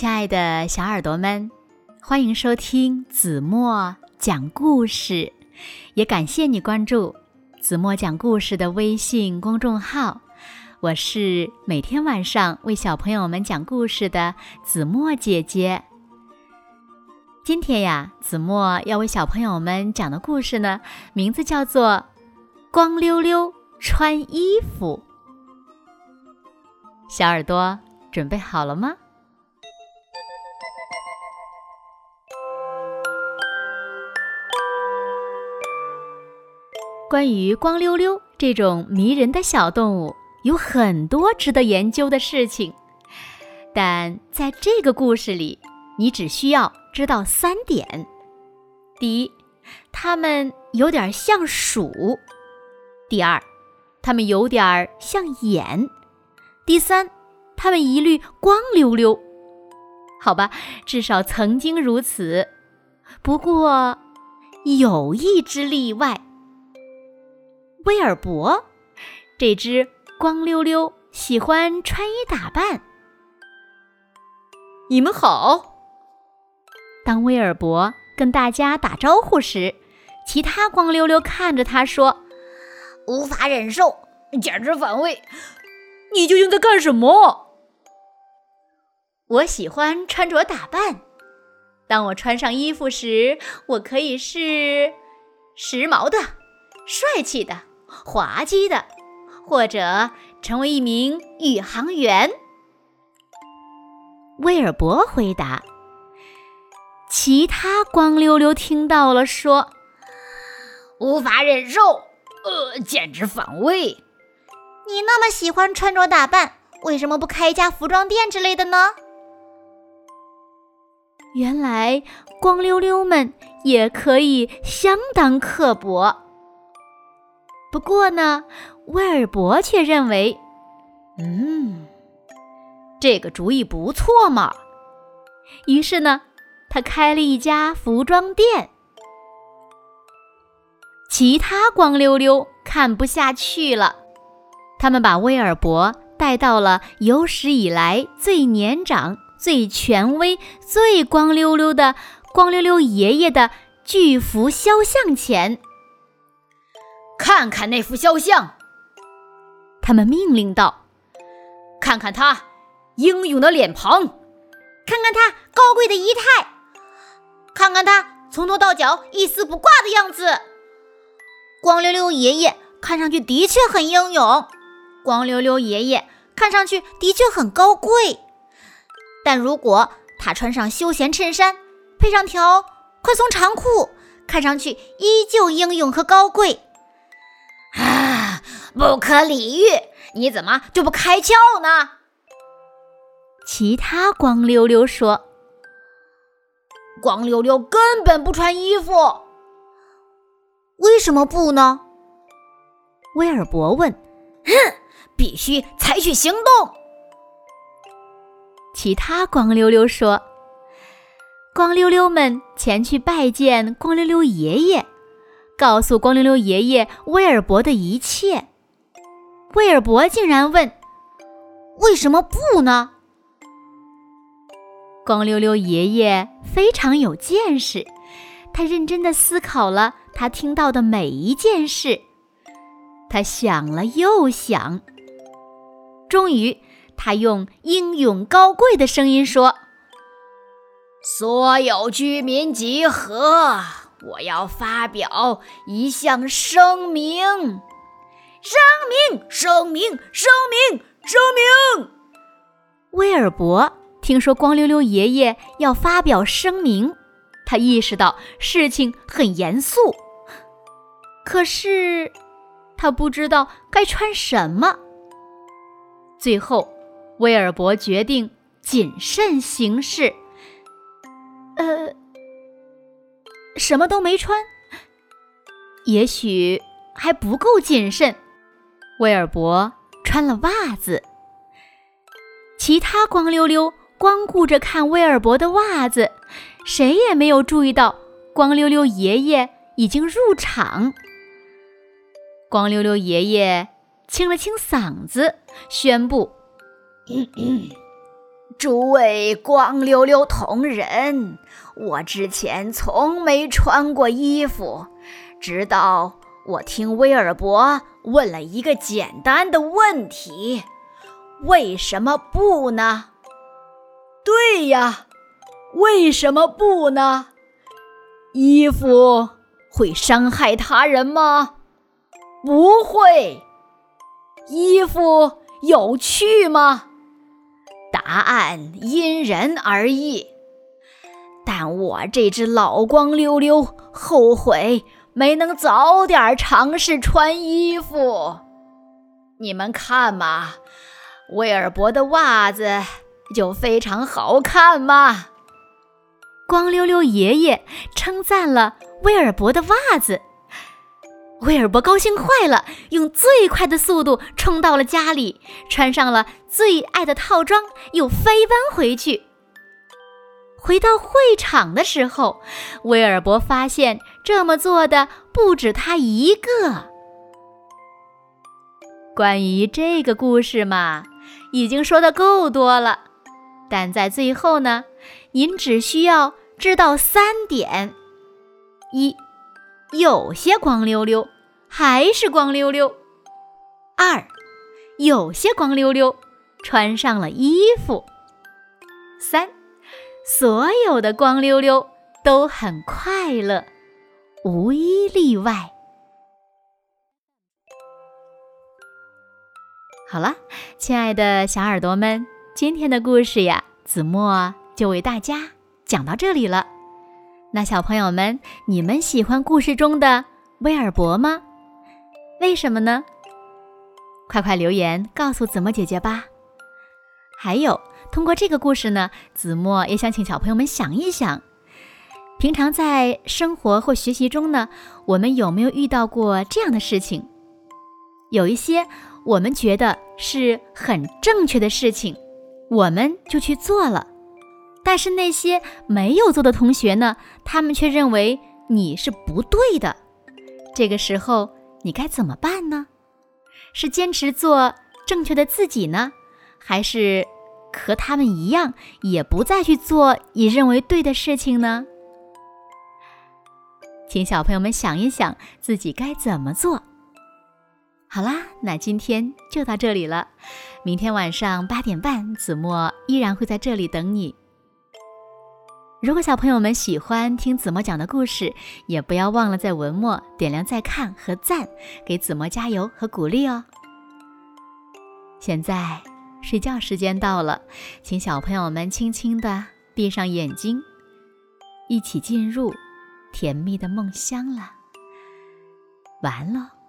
亲爱的小耳朵们，欢迎收听子墨讲故事，也感谢你关注子墨讲故事的微信公众号。我是每天晚上为小朋友们讲故事的子墨姐姐。今天呀，子墨要为小朋友们讲的故事呢，名字叫做《光溜溜穿衣服》。小耳朵准备好了吗？关于光溜溜这种迷人的小动物，有很多值得研究的事情。但在这个故事里，你只需要知道三点：第一，它们有点像鼠；第二，它们有点像眼；第三，它们一律光溜溜。好吧，至少曾经如此。不过，有一只例外。威尔伯，这只光溜溜、喜欢穿衣打扮。你们好。当威尔伯跟大家打招呼时，其他光溜溜看着他说：“无法忍受，简直反胃。你究竟在干什么？”我喜欢穿着打扮。当我穿上衣服时，我可以是时髦的、帅气的。滑稽的，或者成为一名宇航员。威尔伯回答。其他光溜溜听到了，说：“无法忍受，呃，简直反胃。你那么喜欢穿着打扮，为什么不开一家服装店之类的呢？”原来光溜溜们也可以相当刻薄。不过呢，威尔伯却认为，嗯，这个主意不错嘛。于是呢，他开了一家服装店。其他光溜溜看不下去了，他们把威尔伯带到了有史以来最年长、最权威、最光溜溜的光溜溜爷爷的巨幅肖像前。看看那幅肖像，他们命令道：“看看他英勇的脸庞，看看他高贵的仪态，看看他从头到脚一丝不挂的样子。光溜溜爷爷看上去的确很英勇，光溜溜爷爷看上去的确很高贵。但如果他穿上休闲衬衫，配上条宽松长裤，看上去依旧英勇和高贵。”啊，不可理喻！你怎么就不开窍呢？其他光溜溜说：“光溜溜根本不穿衣服，为什么不呢？”威尔伯问。“哼，必须采取行动。”其他光溜溜说。光溜溜们前去拜见光溜溜爷爷。告诉光溜溜爷爷威尔伯的一切，威尔伯竟然问：“为什么不呢？”光溜溜爷爷非常有见识，他认真的思考了他听到的每一件事，他想了又想，终于，他用英勇高贵的声音说：“所有居民集合。”我要发表一项声明，声明，声明，声明，声明。威尔伯听说光溜溜爷爷要发表声明，他意识到事情很严肃，可是他不知道该穿什么。最后，威尔伯决定谨慎行事。呃。什么都没穿，也许还不够谨慎。威尔伯穿了袜子，其他光溜溜光顾着看威尔伯的袜子，谁也没有注意到光溜溜爷爷已经入场。光溜溜爷爷清了清嗓子，宣布：“诸位光溜溜同仁，我之前从没穿过衣服，直到我听威尔伯问了一个简单的问题：为什么不呢？对呀，为什么不呢？衣服会伤害他人吗？不会。衣服有趣吗？答案因人而异。但我这只老光溜溜后悔没能早点尝试穿衣服。你们看嘛，威尔伯的袜子就非常好看嘛。光溜溜爷爷称赞了威尔伯的袜子。威尔伯高兴坏了，用最快的速度冲到了家里，穿上了最爱的套装，又飞奔回去。回到会场的时候，威尔伯发现这么做的不止他一个。关于这个故事嘛，已经说的够多了，但在最后呢，您只需要知道三点：一。有些光溜溜还是光溜溜。二，有些光溜溜穿上了衣服。三，所有的光溜溜都很快乐，无一例外。好了，亲爱的小耳朵们，今天的故事呀，子墨就为大家讲到这里了。那小朋友们，你们喜欢故事中的威尔伯吗？为什么呢？快快留言告诉子墨姐姐吧。还有，通过这个故事呢，子墨也想请小朋友们想一想，平常在生活或学习中呢，我们有没有遇到过这样的事情？有一些我们觉得是很正确的事情，我们就去做了。但是那些没有做的同学呢？他们却认为你是不对的。这个时候你该怎么办呢？是坚持做正确的自己呢，还是和他们一样，也不再去做你认为对的事情呢？请小朋友们想一想自己该怎么做。好啦，那今天就到这里了。明天晚上八点半，子墨依然会在这里等你。如果小朋友们喜欢听子墨讲的故事，也不要忘了在文末点亮再看和赞，给子墨加油和鼓励哦。现在睡觉时间到了，请小朋友们轻轻的闭上眼睛，一起进入甜蜜的梦乡了。完了。